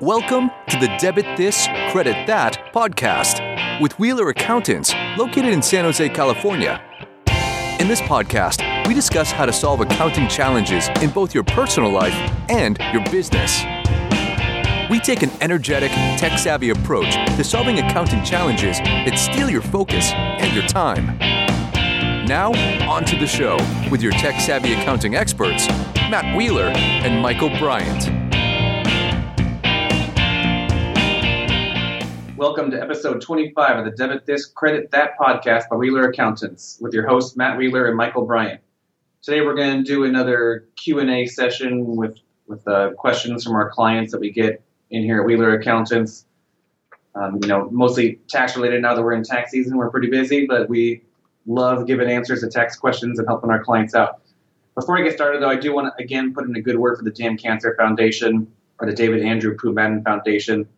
Welcome to the Debit This, Credit That podcast with Wheeler Accountants, located in San Jose, California. In this podcast, we discuss how to solve accounting challenges in both your personal life and your business. We take an energetic, tech savvy approach to solving accounting challenges that steal your focus and your time. Now, on to the show with your tech savvy accounting experts, Matt Wheeler and Michael Bryant. Welcome to episode 25 of the Debit This, Credit That podcast by Wheeler Accountants with your hosts Matt Wheeler and Michael Bryant. Today we're going to do another Q&A session with, with uh, questions from our clients that we get in here at Wheeler Accountants. Um, you know, mostly tax related now that we're in tax season. We're pretty busy, but we love giving answers to tax questions and helping our clients out. Before I get started, though, I do want to again put in a good word for the Damn Cancer Foundation or the David Andrew Pooh Madden Foundation.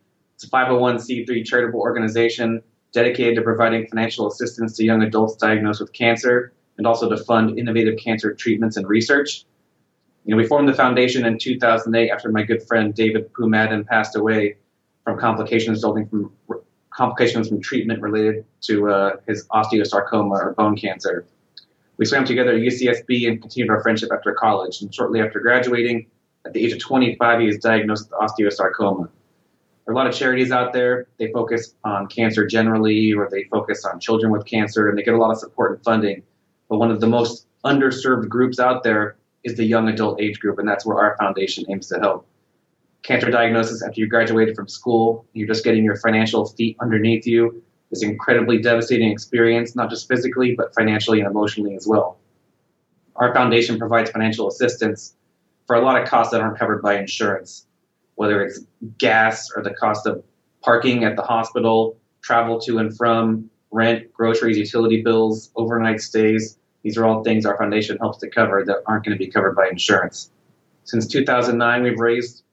It's a 501c3 charitable organization dedicated to providing financial assistance to young adults diagnosed with cancer and also to fund innovative cancer treatments and research. You know, we formed the foundation in 2008 after my good friend David Pooh Madden passed away from complications resulting from complications from treatment related to uh, his osteosarcoma or bone cancer. We swam together at UCSB and continued our friendship after college. And shortly after graduating, at the age of 25, he was diagnosed with osteosarcoma. There are a lot of charities out there. They focus on cancer generally, or they focus on children with cancer, and they get a lot of support and funding. But one of the most underserved groups out there is the young adult age group, and that's where our foundation aims to help. Cancer diagnosis after you graduated from school, you're just getting your financial feet underneath you, is incredibly devastating experience, not just physically, but financially and emotionally as well. Our foundation provides financial assistance for a lot of costs that aren't covered by insurance whether it's gas or the cost of parking at the hospital, travel to and from, rent, groceries, utility bills, overnight stays. These are all things our foundation helps to cover that aren't going to be covered by insurance. Since 2009, we've raised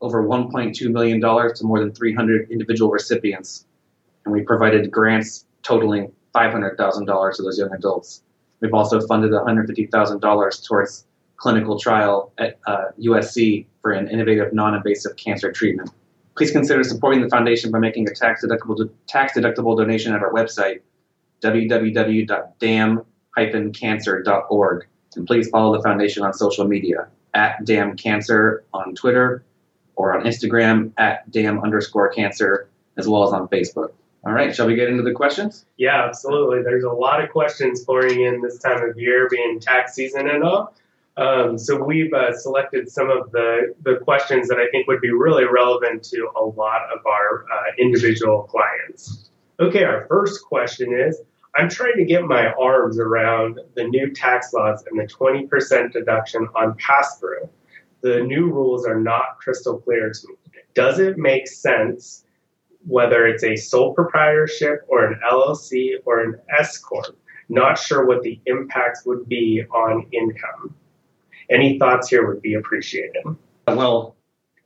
over $1.2 million to more than 300 individual recipients, and we provided grants totaling $500,000 to those young adults. We've also funded $150,000 towards clinical trial at uh, USC for an innovative non-invasive cancer treatment. Please consider supporting the foundation by making a tax-deductible tax deductible donation at our website www.dam-cancer.org and please follow the foundation on social media at Dam Cancer on Twitter or on Instagram at Dam underscore Cancer as well as on Facebook. All right, shall we get into the questions? Yeah, absolutely. There's a lot of questions pouring in this time of year, being tax season and all. Um, so we've uh, selected some of the, the questions that I think would be really relevant to a lot of our uh, individual clients. Okay, our first question is I'm trying to get my arms around the new tax laws and the 20% deduction on pass through. The new rules are not crystal clear to me. Does it make sense whether it's a sole proprietorship or an LLC or an S Corp? Not sure what the impacts would be on income. Any thoughts here would be appreciated. Well,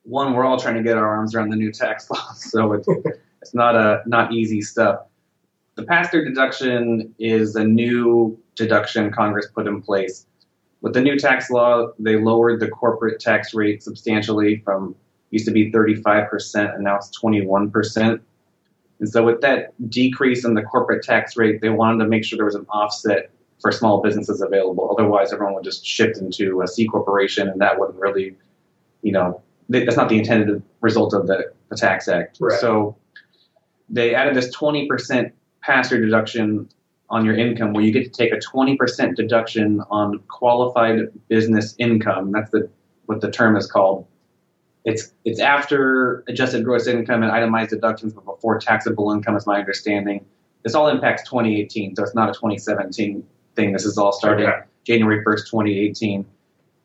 one, we're all trying to get our arms around the new tax law, so it's, it's not a not easy stuff. The pass-through deduction is a new deduction Congress put in place. With the new tax law, they lowered the corporate tax rate substantially from used to be 35% and now it's 21%. And so with that decrease in the corporate tax rate, they wanted to make sure there was an offset for small businesses available. Otherwise, everyone would just shift into a C corporation, and that wouldn't really, you know, that's not the intended result of the, the Tax Act. Right. So they added this 20% pass-through deduction on your income, where you get to take a 20% deduction on qualified business income. That's the what the term is called. It's it's after adjusted gross income and itemized deductions, but before taxable income, is my understanding. This all impacts 2018, so it's not a 2017 thing. This is all starting okay. January 1st, 2018.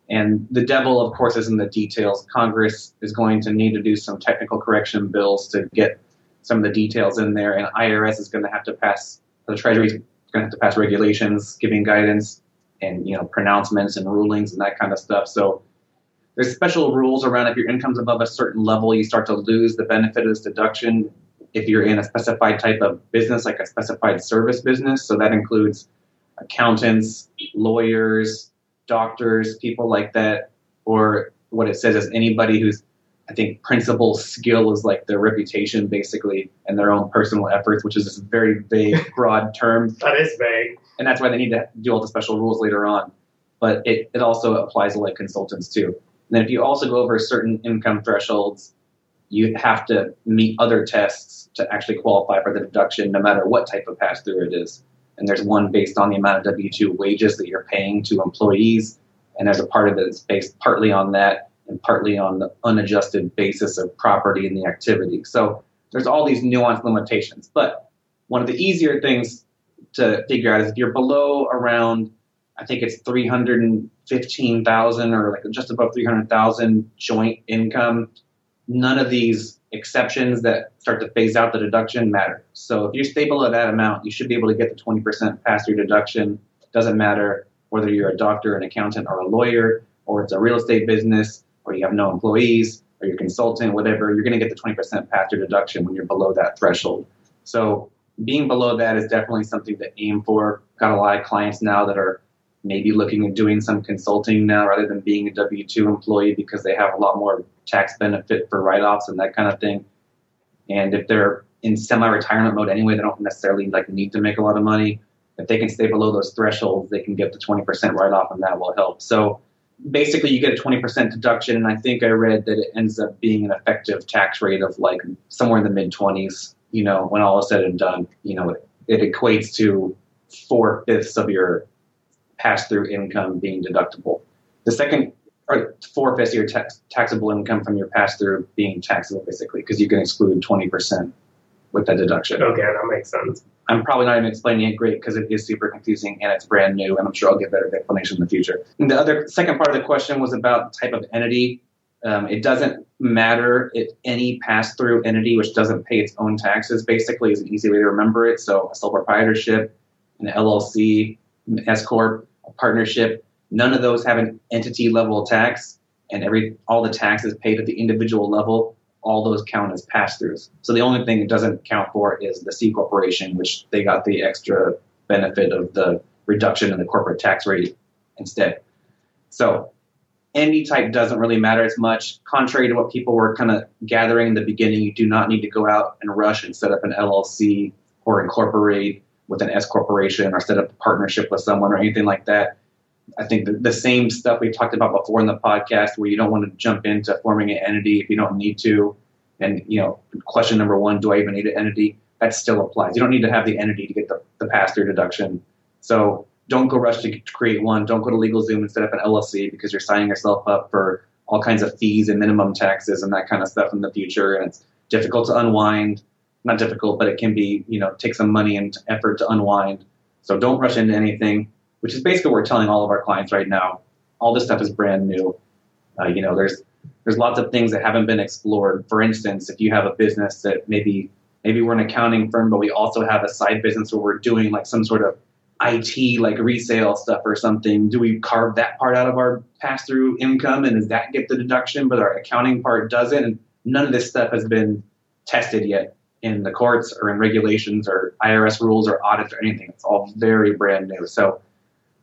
And the devil, of course, is in the details. Congress is going to need to do some technical correction bills to get some of the details in there, and IRS is going to have to pass, the Treasury is going to have to pass regulations giving guidance and you know pronouncements and rulings and that kind of stuff. So there's special rules around if your income's above a certain level, you start to lose the benefit of this deduction. If you're in a specified type of business, like a specified service business, so that includes accountants, lawyers, doctors, people like that, or what it says is anybody who's I think principal skill is like their reputation, basically, and their own personal efforts, which is this very vague, broad term. That is vague. And that's why they need to do all the special rules later on. But it, it also applies to like consultants too. And then if you also go over certain income thresholds, you have to meet other tests to actually qualify for the deduction, no matter what type of pass through it is. And there's one based on the amount of W 2 wages that you're paying to employees. And there's a part of it that's based partly on that and partly on the unadjusted basis of property and the activity. So there's all these nuanced limitations. But one of the easier things to figure out is if you're below around, I think it's 315,000 or like just above 300,000 joint income, none of these exceptions that start to phase out the deduction matter. So if you stay below that amount, you should be able to get the 20% pass through deduction. Doesn't matter whether you're a doctor, an accountant, or a lawyer, or it's a real estate business, or you have no employees, or you're a consultant, whatever, you're going to get the 20% pass through deduction when you're below that threshold. So being below that is definitely something to aim for. Got a lot of clients now that are maybe looking at doing some consulting now rather than being a W 2 employee because they have a lot more tax benefit for write offs and that kind of thing. And if they're in semi retirement mode anyway, they don't necessarily like need to make a lot of money. If they can stay below those thresholds, they can get the 20% write off and that will help. So basically, you get a 20% deduction. And I think I read that it ends up being an effective tax rate of like somewhere in the mid 20s, you know, when all is said and done. You know, it, it equates to four fifths of your pass through income being deductible. The second or four fifths of your tax, taxable income from your pass through being taxable, basically, because you can exclude 20% with that deduction. Okay, that makes sense. I'm probably not even explaining it great because it is super confusing and it's brand new, and I'm sure I'll get better explanation in the future. And the other second part of the question was about type of entity. Um, it doesn't matter if any pass through entity which doesn't pay its own taxes, basically, is an easy way to remember it. So, a sole proprietorship, an LLC, S Corp, a partnership, none of those have an entity level tax, and every all the taxes paid at the individual level, all those count as pass throughs. So the only thing it doesn't count for is the C corporation, which they got the extra benefit of the reduction in the corporate tax rate instead. So any type doesn't really matter as much. Contrary to what people were kind of gathering in the beginning, you do not need to go out and rush and set up an LLC or incorporate with an S corporation or set up a partnership with someone or anything like that. I think the, the same stuff we talked about before in the podcast, where you don't want to jump into forming an entity if you don't need to. And you know, question number one: Do I even need an entity? That still applies. You don't need to have the entity to get the, the pass-through deduction. So don't go rush to create one. Don't go to LegalZoom and set up an LLC because you're signing yourself up for all kinds of fees and minimum taxes and that kind of stuff in the future. And it's difficult to unwind. Not difficult, but it can be, you know, take some money and effort to unwind. So don't rush into anything which is basically what we're telling all of our clients right now. All this stuff is brand new. Uh, you know, there's there's lots of things that haven't been explored. For instance, if you have a business that maybe maybe we're an accounting firm, but we also have a side business where we're doing like some sort of IT like resale stuff or something. Do we carve that part out of our pass through income and does that get the deduction, but our accounting part doesn't? And none of this stuff has been tested yet in the courts or in regulations or IRS rules or audits or anything. It's all very brand new. So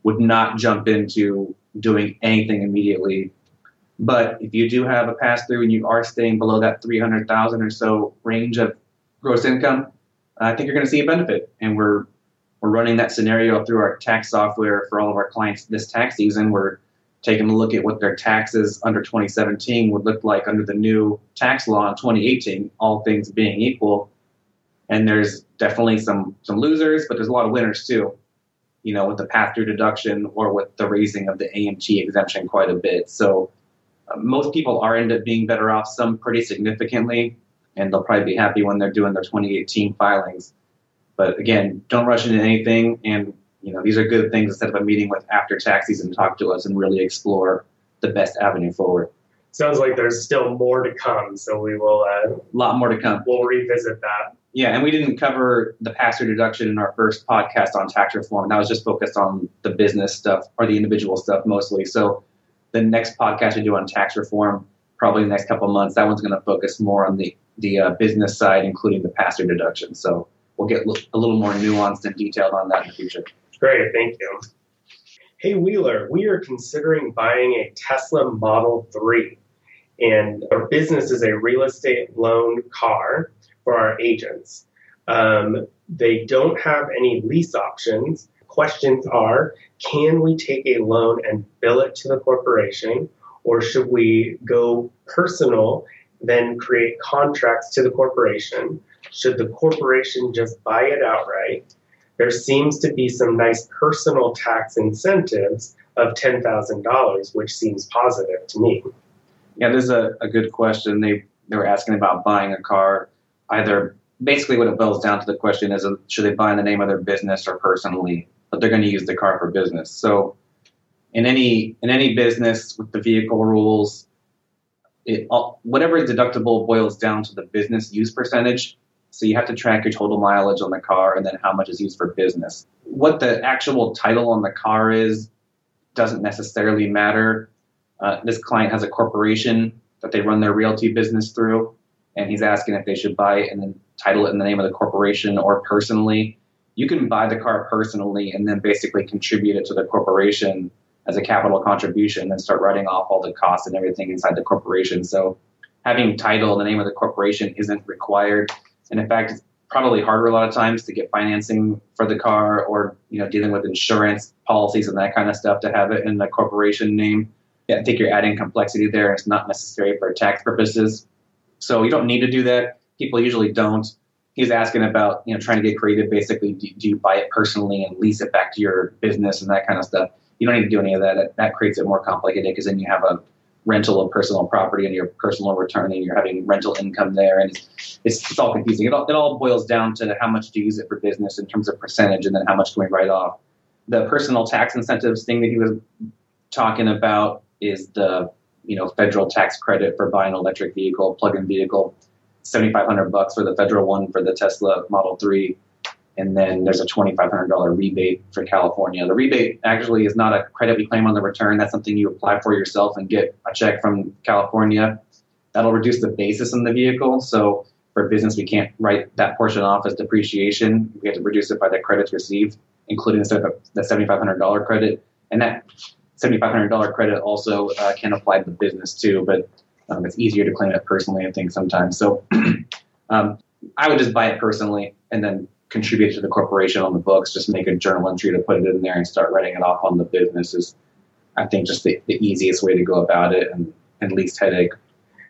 would not jump into doing anything immediately. But if you do have a pass through and you are staying below that 300,000 or so range of gross income, I think you're going to see a benefit. And we're we're running that scenario through our tax software for all of our clients this tax season. We're taking a look at what their taxes under 2017 would look like under the new tax law in 2018, all things being equal. And there's definitely some some losers, but there's a lot of winners too you know, with the pass through deduction or with the raising of the AMT exemption quite a bit. So uh, most people are end up being better off, some pretty significantly, and they'll probably be happy when they're doing their 2018 filings. But again, don't rush into anything. And, you know, these are good things to set up a meeting with after tax season, talk to us and really explore the best avenue forward. Sounds like there's still more to come. So we will, uh, a lot more to come. We'll revisit that. Yeah, and we didn't cover the pass-through deduction in our first podcast on tax reform. That was just focused on the business stuff or the individual stuff mostly. So the next podcast we do on tax reform, probably the next couple of months, that one's going to focus more on the the uh, business side, including the pass-through deduction. So we'll get a little more nuanced and detailed on that in the future. Great, thank you. Hey Wheeler, we are considering buying a Tesla Model 3. and our business is a real estate loan car for our agents. Um, they don't have any lease options. Questions are can we take a loan and bill it to the corporation, or should we go personal, then create contracts to the corporation? Should the corporation just buy it outright? There seems to be some nice personal tax incentives of $10,000, which seems positive to me. Yeah, this is a, a good question. They they were asking about buying a car. Either basically what it boils down to the question is um, should they buy in the name of their business or personally, but they're going to use the car for business. So in any in any business with the vehicle rules, it whatever is deductible boils down to the business use percentage. So you have to track your total mileage on the car and then how much is used for business. What the actual title on the car is doesn't necessarily matter. Uh, this client has a corporation that they run their realty business through, and he's asking if they should buy it and then title it in the name of the corporation or personally. You can buy the car personally and then basically contribute it to the corporation as a capital contribution and start writing off all the costs and everything inside the corporation. So having title in the name of the corporation isn't required. And in fact, it's probably harder a lot of times to get financing for the car or you know dealing with insurance policies and that kind of stuff to have it in the corporation name. Yeah, I think you're adding complexity there. It's not necessary for tax purposes. So you don't need to do that. People usually don't. He's asking about, you know, trying to get creative. Basically, do, do you buy it personally and lease it back to your business and that kind of stuff? You don't need to do any of that. That, that creates it more complicated because then you have a rental of personal property and your personal return and you're having rental income there and it's, it's, all confusing. It all, it all boils down to how much do you use it for business in terms of percentage and then how much can we write off. The personal tax incentives thing that he was talking about is the you know federal tax credit for buying an electric vehicle, plug-in vehicle, seventy five hundred bucks for the federal one for the Tesla Model Three, and then there's a twenty five hundred dollar rebate for California. The rebate actually is not a credit we claim on the return. That's something you apply for yourself and get a check from California. That'll reduce the basis in the vehicle. So for business, we can't write that portion off as depreciation. We have to reduce it by the credits received, including the seventy five hundred dollar credit, and that $7,500 credit also uh, can apply to the business too, but um, it's easier to claim it personally, I think, sometimes. So um, I would just buy it personally and then contribute to the corporation on the books, just make a journal entry to put it in there and start writing it off on the business is, I think, just the, the easiest way to go about it and, and least headache.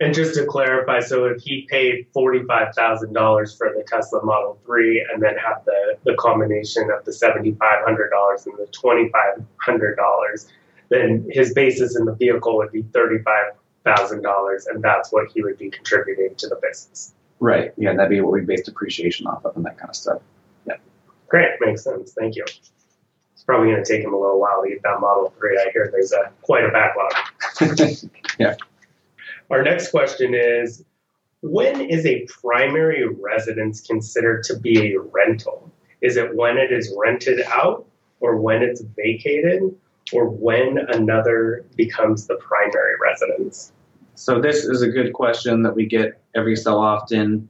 And just to clarify, so if he paid forty-five thousand dollars for the Tesla Model Three, and then have the the combination of the seventy-five hundred dollars and the twenty-five hundred dollars, then his basis in the vehicle would be $35,000, and that's what he would be contributing to the business. Right. Yeah, that'd be what we base depreciation off of and that kind of stuff. Yeah. Great. Makes sense. Thank you. It's probably going to take him a little while to get that Model 3. I hear there's a, quite a backlog. yeah. Our next question is When is a primary residence considered to be a rental? Is it when it is rented out or when it's vacated or when another becomes the primary residence? So, this is a good question that we get every so often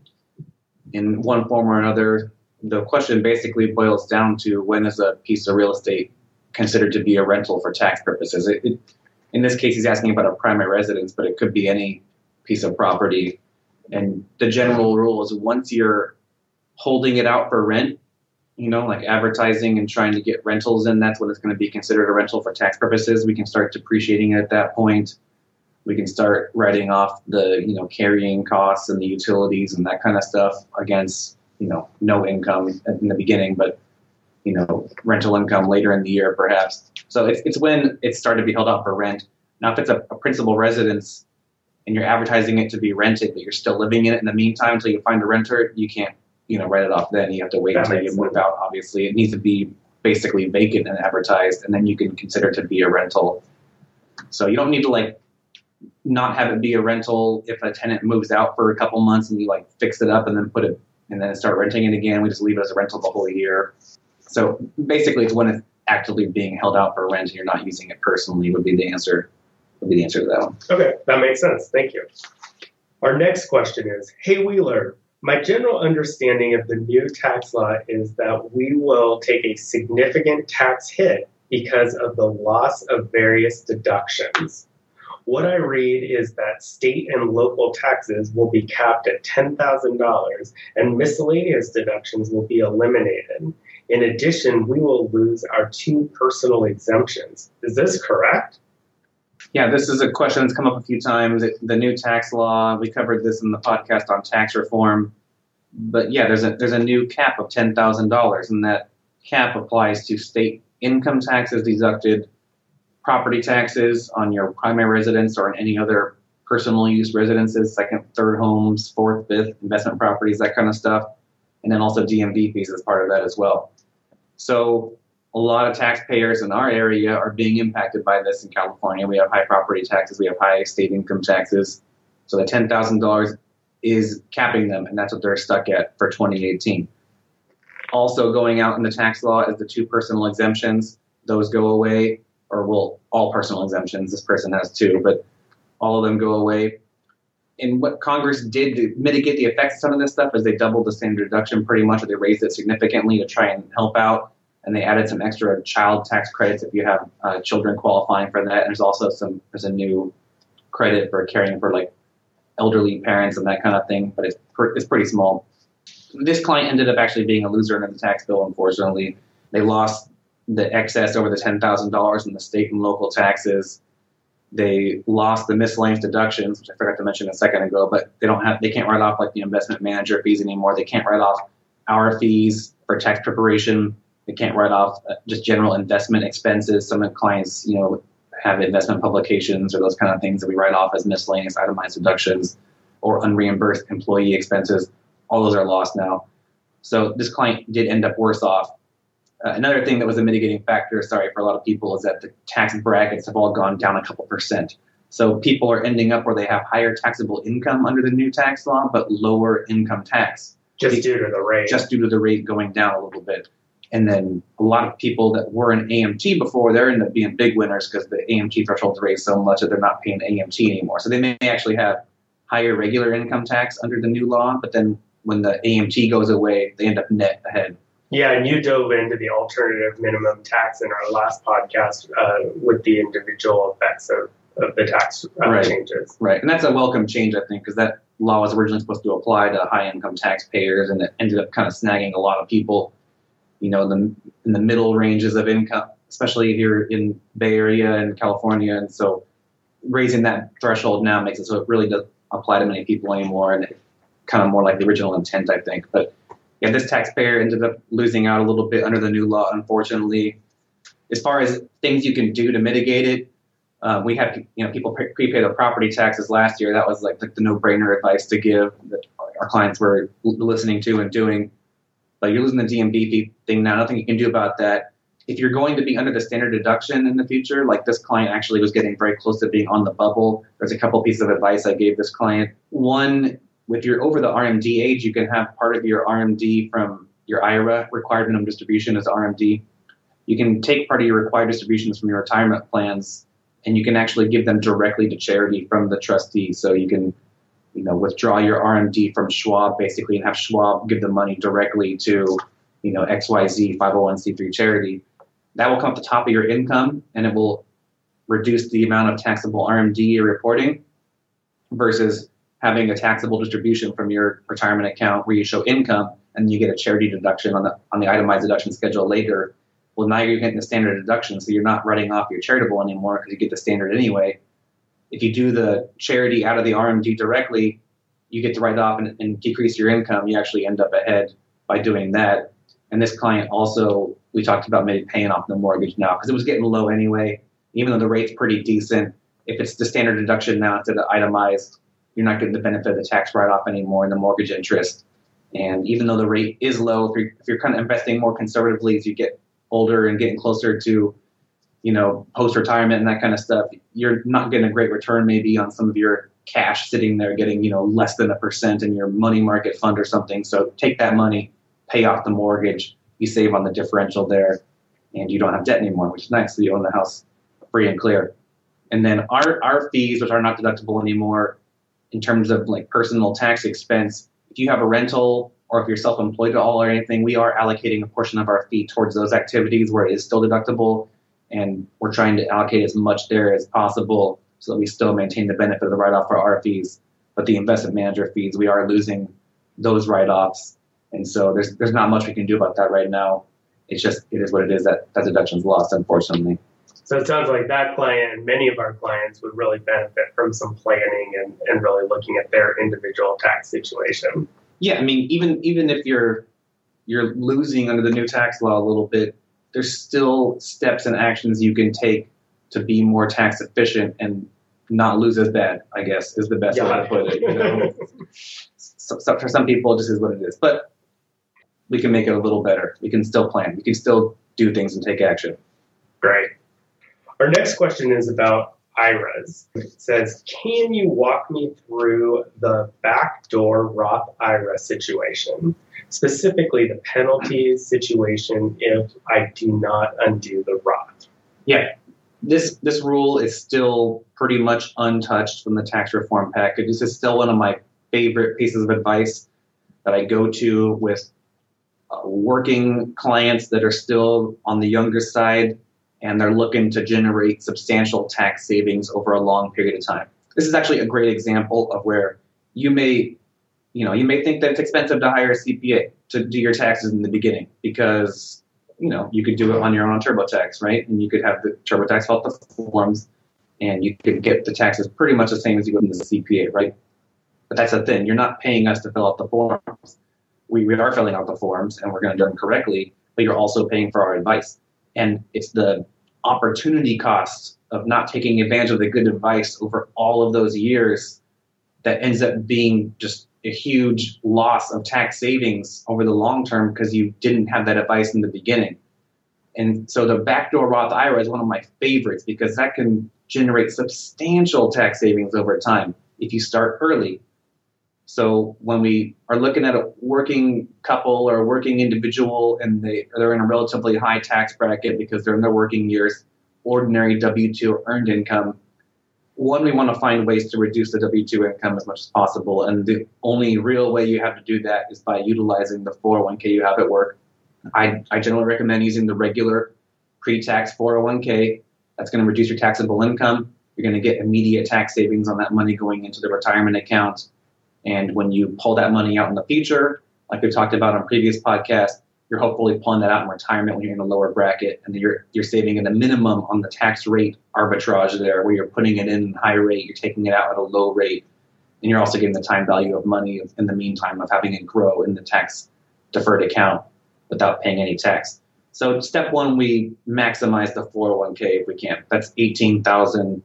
in one form or another. The question basically boils down to when is a piece of real estate considered to be a rental for tax purposes? It, it, in this case, he's asking about a primary residence, but it could be any piece of property. And the general rule is once you're holding it out for rent, you know, like advertising and trying to get rentals in, that's when it's going to be considered a rental for tax purposes. We can start depreciating it at that point. We can start writing off the, you know, carrying costs and the utilities and that kind of stuff against, you know, no income in the beginning, but, you know, rental income later in the year, perhaps. So it's, it's when it's started to be held out for rent. Now, if it's a, a principal residence and you're advertising it to be rented, but you're still living in it in the meantime until you find a renter, you can't you know write it off then. You have to wait that until you move out. Obviously, it needs to be basically vacant and advertised, and then you can consider it to be a rental. So you don't need to like not have it be a rental if a tenant moves out for a couple months and you like fix it up and then put it and then start renting it again. We just leave it as a rental the whole year. So basically, it's when it's actively being held out for rent and you're not using it personally would be the answer. Would be the answer to that one. Okay, that makes sense. Thank you. Our next question is, Hey Wheeler, my general understanding of the new tax law is that we will take a significant tax hit because of the loss of various deductions. What I read is that state and local taxes will be capped at $10,000 and miscellaneous deductions will be eliminated. In addition, we will lose our two personal exemptions. Is this correct? Yeah, this is a question that's come up a few times. The new tax law, we covered this in the podcast on tax reform. But yeah, there's a there's a new cap of ten thousand dollars, and that cap applies to state income taxes deducted, property taxes on your primary residence or in any other personal use residences, second, third homes, fourth, fifth, investment properties, that kind of stuff, and then also DMV fees as part of that as well. So a lot of taxpayers in our area are being impacted by this in California. We have high property taxes, we have high state income taxes. So the ten thousand dollars is capping them, and that's what they're stuck at for 2018. Also, going out in the tax law is the two personal exemptions. Those go away, or will all personal exemptions. This person has two, but all of them go away. And what Congress did to mitigate the effects of some of this stuff is they doubled the standard deduction pretty much, or they raised it significantly to try and help out. And they added some extra child tax credits if you have uh, children qualifying for that. And there's also some there's a new credit for caring for like elderly parents and that kind of thing, but it's, it's pretty small. This client ended up actually being a loser under the tax bill, unfortunately. They lost the excess over the $10,000 in the state and local taxes. They lost the miscellaneous deductions, which I forgot to mention a second ago, but they don't have, they can't write off like the investment manager fees anymore. They can't write off our fees for tax preparation. They can't write off uh, just general investment expenses. Some of the clients, you know, have investment publications or those kind of things that we write off as miscellaneous itemized deductions or unreimbursed employee expenses. All those are lost now. So this client did end up worse off. Uh, another thing that was a mitigating factor, sorry, for a lot of people is that the tax brackets have all gone down a couple percent. So people are ending up where they have higher taxable income under the new tax law, but lower income tax. Just due to the rate. Just due to the rate going down a little bit. And then a lot of people that were in AMT before, they're end up being big winners because the AMT thresholds raised so much that they're not paying AMT anymore. So they may actually have higher regular income tax under the new law, but then when the AMT goes away, they end up net ahead. Yeah, and you dove into the alternative minimum tax in our last podcast uh, with the individual effects of, of the tax uh, right. changes. Right, and that's a welcome change, I think, because that law was originally supposed to apply to high income taxpayers, and it ended up kind of snagging a lot of people you know, the, in the middle ranges of income, especially here in Bay Area and California. And so raising that threshold now makes it so it really doesn't apply to many people anymore and kind of more like the original intent, I think. But yeah, this taxpayer ended up losing out a little bit under the new law, unfortunately. As far as things you can do to mitigate it, uh, we had you know people prepay their property taxes last year. That was like, like the no-brainer advice to give that our clients were listening to and doing but you're losing the DMV thing now. Nothing you can do about that. If you're going to be under the standard deduction in the future, like this client actually was getting very close to being on the bubble, there's a couple pieces of advice I gave this client. One, if you're over the RMD age, you can have part of your RMD from your IRA, required minimum distribution as RMD. You can take part of your required distributions from your retirement plans and you can actually give them directly to charity from the trustee. So you can you know, withdraw your RMD from Schwab basically and have Schwab give the money directly to, you know, XYZ 501c3 charity. That will come at the top of your income and it will reduce the amount of taxable RMD you're reporting versus having a taxable distribution from your retirement account where you show income and you get a charity deduction on the on the itemized deduction schedule later. Well, now you're getting the standard deduction, so you're not writing off your charitable anymore because you get the standard anyway if you do the charity out of the RMD directly, you get to write off and, and decrease your income. You actually end up ahead by doing that. And this client also, we talked about maybe paying off the mortgage now because it was getting low anyway. Even though the rate's pretty decent, if it's the standard deduction now instead of itemized, you're not getting the benefit of the tax write-off anymore and the mortgage interest. And even though the rate is low, if you're, if you're kind of investing more conservatively as you get older and getting closer to you know, post retirement and that kind of stuff, you're not getting a great return maybe on some of your cash sitting there getting, you know, less than a percent in your money market fund or something. So take that money, pay off the mortgage, you save on the differential there, and you don't have debt anymore, which is nice. So you own the house free and clear. And then our, our fees, which are not deductible anymore in terms of like personal tax expense, if you have a rental or if you're self-employed at all or anything, we are allocating a portion of our fee towards those activities where it is still deductible and we're trying to allocate as much there as possible so that we still maintain the benefit of the write off for our fees. But the investment manager fees, we are losing those write offs. And so there's there's not much we can do about that right now. It's just it is what it is that that deduction's lost, unfortunately. So it sounds like that client and many of our clients would really benefit from some planning and, and really looking at their individual tax situation. Yeah, I mean, even even if you're you're losing under the new tax law a little bit, there's still steps and actions you can take to be more tax efficient and not lose as bad. I guess is the best yeah. way to put it. You know? so, so for some people, it just is what it is. But we can make it a little better. We can still plan. We can still do things and take action. Great. Our next question is about IRAs. It says, Can you walk me through the backdoor Roth IRA situation? Specifically, the penalties situation if I do not undo the Roth. Yeah, this this rule is still pretty much untouched from the tax reform package. This is still one of my favorite pieces of advice that I go to with uh, working clients that are still on the younger side and they're looking to generate substantial tax savings over a long period of time. This is actually a great example of where you may, you know, you may think that it's expensive to hire a CPA to do your taxes in the beginning because, you know, you could do it on your own TurboTax, right? And you could have the TurboTax fill out the forms and you could get the taxes pretty much the same as you would in the CPA, right? But that's the thing. You're not paying us to fill out the forms. We, we are filling out the forms and we're going to do them correctly, but you're also paying for our advice and it's the opportunity cost of not taking advantage of the good advice over all of those years that ends up being just a huge loss of tax savings over the long term because you didn't have that advice in the beginning. And so the backdoor Roth IRA is one of my favorites because that can generate substantial tax savings over time if you start early. So when we are looking at a working couple or a working individual and they, they're in a relatively high tax bracket because they're in their working years, ordinary W-2 earned income, one, we want to find ways to reduce the W-2 income as much as possible. And the only real way you have to do that is by utilizing the 401k you have at work. I, I generally recommend using the regular pre-tax 401k. That's going to reduce your taxable income. You're going to get immediate tax savings on that money going into the retirement account and when you pull that money out in the future, like we talked about on previous podcasts, you're hopefully pulling that out in retirement when you're in a lower bracket, and you're you're saving at a minimum on the tax rate arbitrage there, where you're putting it in high rate, you're taking it out at a low rate, and you're also getting the time value of money in the meantime of having it grow in the tax deferred account without paying any tax. So step one, we maximize the 401k if we can. That's 18,000,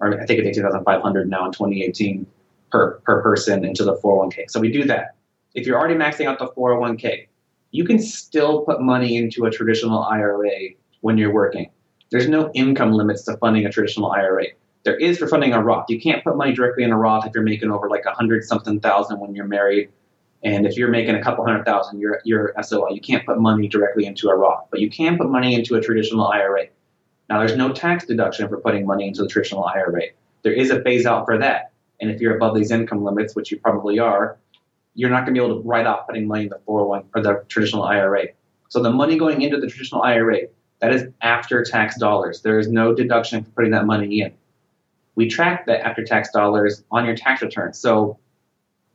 or I think it's 18,500 now in 2018 per, per person into the 401k. So we do that. If you're already maxing out the 401k, you can still put money into a traditional IRA when you're working. There's no income limits to funding a traditional IRA. There is for funding a Roth. You can't put money directly in a Roth if you're making over like a hundred something thousand when you're married. And if you're making a couple hundred thousand, you're, you're SOL. You can't put money directly into a Roth, but you can put money into a traditional IRA. Now, there's no tax deduction for putting money into the traditional IRA. There is a phase out for that. And if you're above these income limits, which you probably are, you're not going to be able to write off putting money in the 401 or the traditional IRA. So the money going into the traditional IRA, that is after tax dollars. There is no deduction for putting that money in. We track that after tax dollars on your tax return. So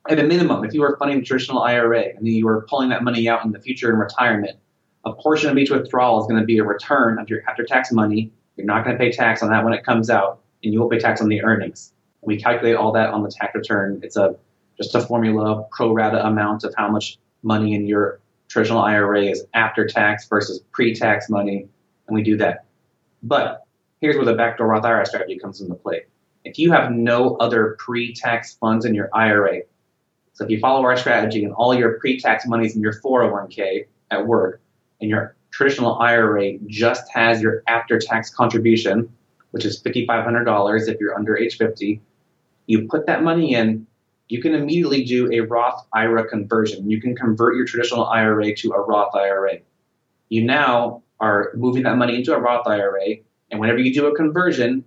at a minimum, if you were funding the traditional IRA and you were pulling that money out in the future in retirement, a portion of each withdrawal is going to be a return of your after tax money. You're not going to pay tax on that when it comes out, and you won't pay tax on the earnings. We calculate all that on the tax return. It's a just a formula, pro rata amount of how much money in your traditional IRA is after tax versus pre-tax money, and we do that. But here's where the backdoor Roth IRA strategy comes into play. If you have no other pre-tax funds in your IRA, so if you follow our strategy and all your pre-tax money is in your 401k at work, and your traditional IRA just has your after-tax contribution, which is $5,500 if you're under age 50, you put that money in, you can immediately do a Roth IRA conversion. You can convert your traditional IRA to a Roth IRA. You now are moving that money into a Roth IRA, and whenever you do a conversion,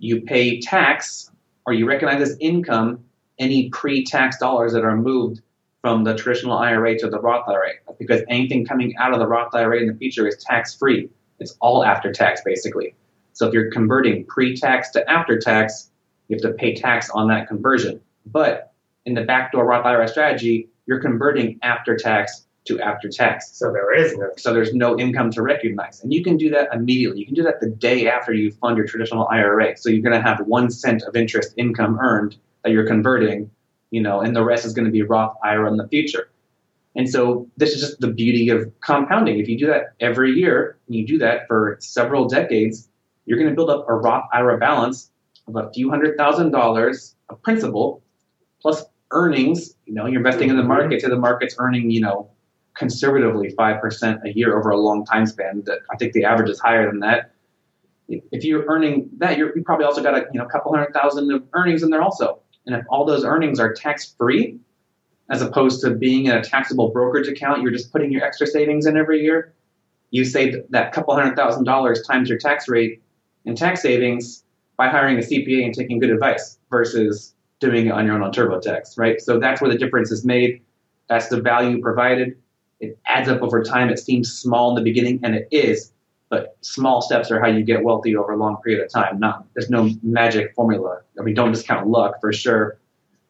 you pay tax or you recognize as income any pre-tax dollars that are moved from the traditional IRA to the Roth IRA because anything coming out of the Roth IRA in the future is tax free. It's all after tax basically. So if you're converting pre-tax to after tax, You have to pay tax on that conversion. But in the backdoor Roth IRA strategy, you're converting after tax to after tax. So there is no. So there's no income to recognize. And you can do that immediately. You can do that the day after you fund your traditional IRA. So you're going to have one cent of interest income earned that you're converting, you know, and the rest is going to be Roth IRA in the future. And so this is just the beauty of compounding. If you do that every year and you do that for several decades, you're going to build up a Roth IRA balance of a few hundred thousand dollars of principal plus earnings. You know, you're investing in the market, so the market's earning, you know, conservatively 5% a year over a long time span. I think the average is higher than that. If you're earning that, you're, you probably also got a you know couple hundred thousand of earnings in there also. And if all those earnings are tax free, as opposed to being in a taxable brokerage account, you're just putting your extra savings in every year. You save that couple hundred thousand dollars times your tax rate in tax savings by hiring a CPA and taking good advice versus doing it on your own on TurboTax, right? So that's where the difference is made. That's the value provided. It adds up over time. It seems small in the beginning, and it is, but small steps are how you get wealthy over a long period of time. Not there's no magic formula. I mean, don't discount luck for sure.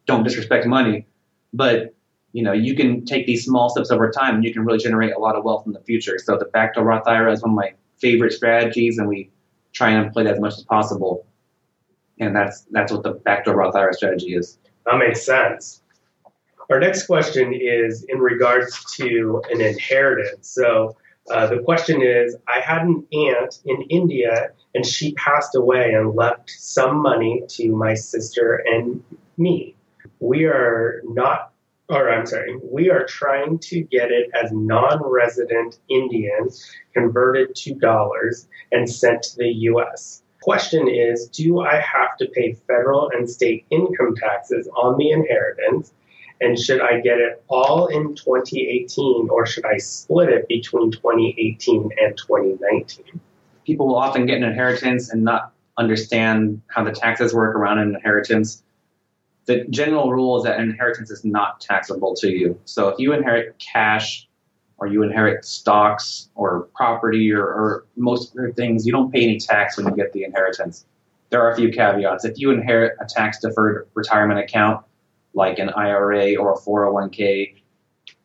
Don't disrespect money, but you know you can take these small steps over time, and you can really generate a lot of wealth in the future. So the backdoor Roth IRA is one of my favorite strategies, and we try and employ that as much as possible. And that's that's what the backdoor Roth IRA strategy is. That makes sense. Our next question is in regards to an inheritance. So uh, the question is I had an aunt in India and she passed away and left some money to my sister and me. We are not, or I'm sorry, we are trying to get it as non resident Indians converted to dollars and sent to the US. Question is Do I have to pay federal and state income taxes on the inheritance? And should I get it all in 2018 or should I split it between 2018 and 2019? People will often get an inheritance and not understand how the taxes work around an inheritance. The general rule is that an inheritance is not taxable to you. So if you inherit cash or you inherit stocks or property or, or most things, you don't pay any tax when you get the inheritance. There are a few caveats. If you inherit a tax deferred retirement account, like an IRA or a 401k,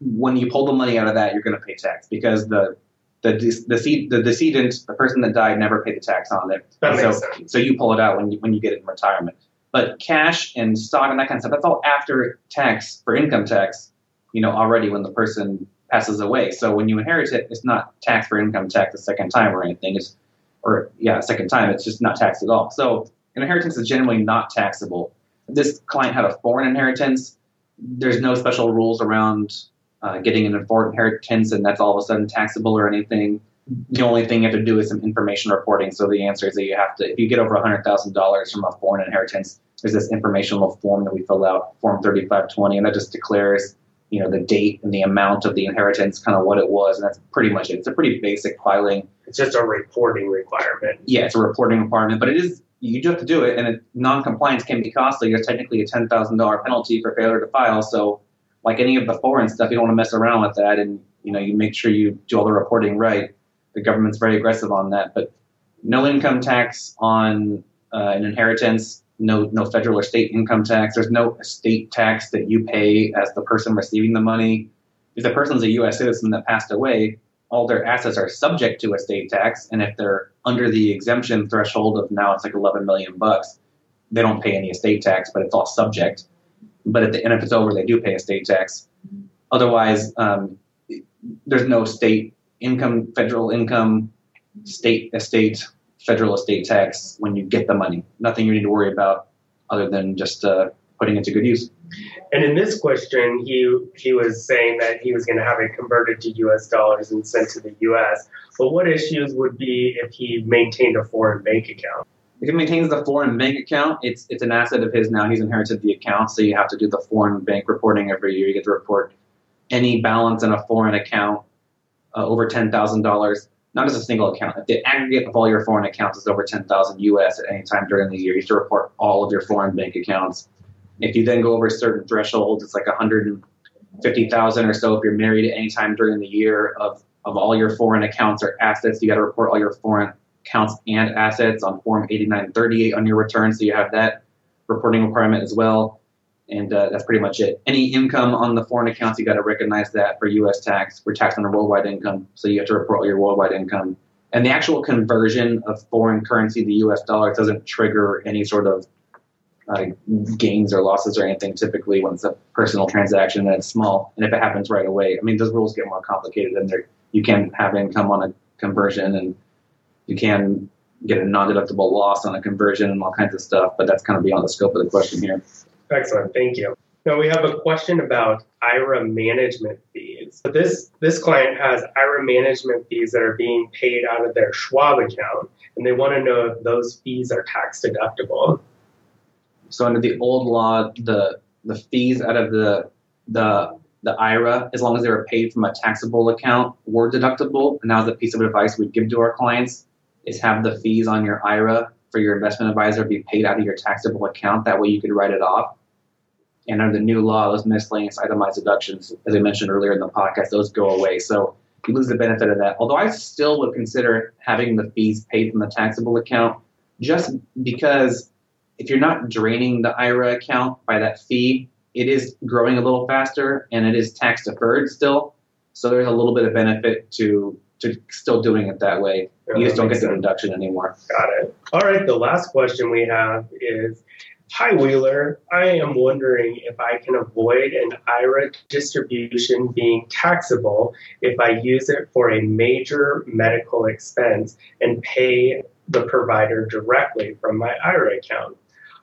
when you pull the money out of that, you're going to pay tax because the the the, the decedent, the person that died, never paid the tax on it. That so, makes sense. so you pull it out when you when you get it in retirement. But cash and stock and that kind of stuff, that's all after tax for income tax, you know, already when the person passes away. So when you inherit it, it's not tax for income tax the second time or anything. It's or yeah, second time, it's just not taxed at all. So an inheritance is generally not taxable this client had a foreign inheritance. There's no special rules around uh, getting an foreign inheritance, and that's all of a sudden taxable or anything. The only thing you have to do is some information reporting. So the answer is that you have to, if you get over $100,000 from a foreign inheritance, there's this informational form that we fill out, Form 3520, and that just declares, you know, the date and the amount of the inheritance, kind of what it was, and that's pretty much it. It's a pretty basic filing. It's just a reporting requirement. Yeah, it's a reporting requirement, but it is you do have to do it, and it, non-compliance can be costly. There's technically a ten thousand dollar penalty for failure to file. So, like any of the foreign stuff, you don't want to mess around with that, and you know you make sure you do all the reporting right. The government's very aggressive on that, but no income tax on uh, an inheritance. No, no federal or state income tax. There's no estate tax that you pay as the person receiving the money. If the person's a U.S. citizen that passed away, all their assets are subject to estate tax, and if they're under the exemption threshold of now it's like 11 million bucks, they don't pay any estate tax, but it's all subject. But at the end, if it's over, they do pay estate tax. Otherwise, um, there's no state income, federal income, state estate, federal estate tax when you get the money. Nothing you need to worry about other than just uh, putting it to good use. And in this question, he he was saying that he was going to have it converted to U.S. dollars and sent to the U.S. But what issues would be if he maintained a foreign bank account? If he maintains the foreign bank account, it's it's an asset of his now. He's inherited the account, so you have to do the foreign bank reporting every year. You get to report any balance in a foreign account uh, over ten thousand dollars, not as a single account. If the aggregate of all your foreign accounts is over ten thousand US at any time during the year, you have to report all of your foreign bank accounts if you then go over a certain threshold, it's like 150,000 or so if you're married at any time during the year of, of all your foreign accounts or assets. You got to report all your foreign accounts and assets on Form 8938 on your return. So you have that reporting requirement as well. And uh, that's pretty much it. Any income on the foreign accounts, you got to recognize that for U.S. tax. We're taxed on a worldwide income, so you have to report your worldwide income. And the actual conversion of foreign currency to U.S. dollars doesn't trigger any sort of uh, gains or losses or anything. Typically, when it's a personal transaction and it's small, and if it happens right away, I mean, those rules get more complicated, and you can have income on a conversion, and you can get a non-deductible loss on a conversion and all kinds of stuff. But that's kind of beyond the scope of the question here. Excellent, thank you. Now we have a question about IRA management fees. So this this client has IRA management fees that are being paid out of their Schwab account, and they want to know if those fees are tax deductible. So under the old law, the the fees out of the the the IRA, as long as they were paid from a taxable account, were deductible. And that was a piece of advice we'd give to our clients: is have the fees on your IRA for your investment advisor be paid out of your taxable account. That way, you could write it off. And under the new law, those miscellaneous itemized deductions, as I mentioned earlier in the podcast, those go away. So you lose the benefit of that. Although I still would consider having the fees paid from the taxable account, just because if you're not draining the IRA account by that fee, it is growing a little faster and it is tax deferred still. So there's a little bit of benefit to to still doing it that way. Yeah, you just don't get the deduction anymore. Got it. All right, the last question we have is Hi, Wheeler. I am wondering if I can avoid an IRA distribution being taxable if I use it for a major medical expense and pay the provider directly from my IRA account.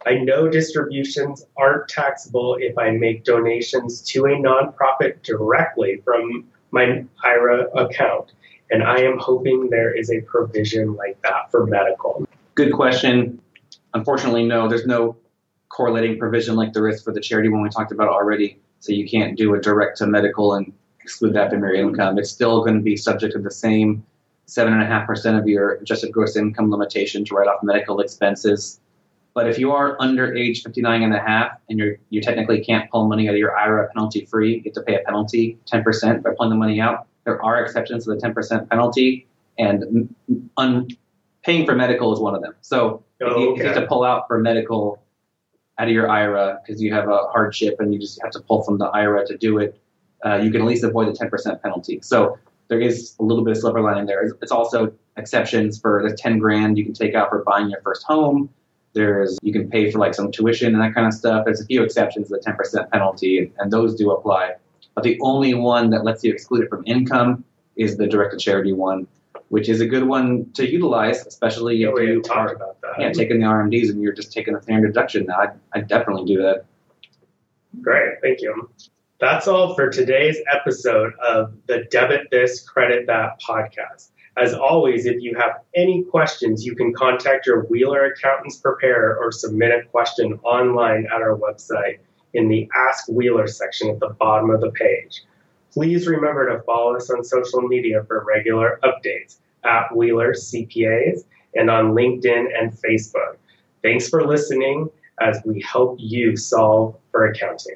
I know distributions aren't taxable if I make donations to a nonprofit directly from my IRA account, and I am hoping there is a provision like that for medical. Good question. Unfortunately, no, there's no correlating provision like there is for the charity one we talked about already. So you can't do a direct to medical and exclude that from your income. It's still going to be subject to the same seven and a half percent of your adjusted gross income limitation to write off medical expenses. But if you are under age 59 and a half and you're, you technically can't pull money out of your IRA penalty free, you have to pay a penalty 10% by pulling the money out. There are exceptions to the 10% penalty, and un, paying for medical is one of them. So if you, if you have to pull out for medical out of your IRA because you have a hardship and you just have to pull from the IRA to do it, uh, you can at least avoid the 10% penalty. So there is a little bit of silver lining there. It's also exceptions for the 10 grand you can take out for buying your first home. There's you can pay for like some tuition and that kind of stuff. There's a few exceptions to the 10% penalty, and those do apply. But the only one that lets you exclude it from income is the direct to charity one, which is a good one to utilize, especially if you are about that. yeah, taking the RMDs and you're just taking a standard deduction. I I definitely do that. Great, thank you. That's all for today's episode of the Debit This, Credit That podcast. As always, if you have any questions, you can contact your Wheeler Accountants Preparer or submit a question online at our website in the Ask Wheeler section at the bottom of the page. Please remember to follow us on social media for regular updates at Wheeler CPAs and on LinkedIn and Facebook. Thanks for listening as we help you solve for accounting.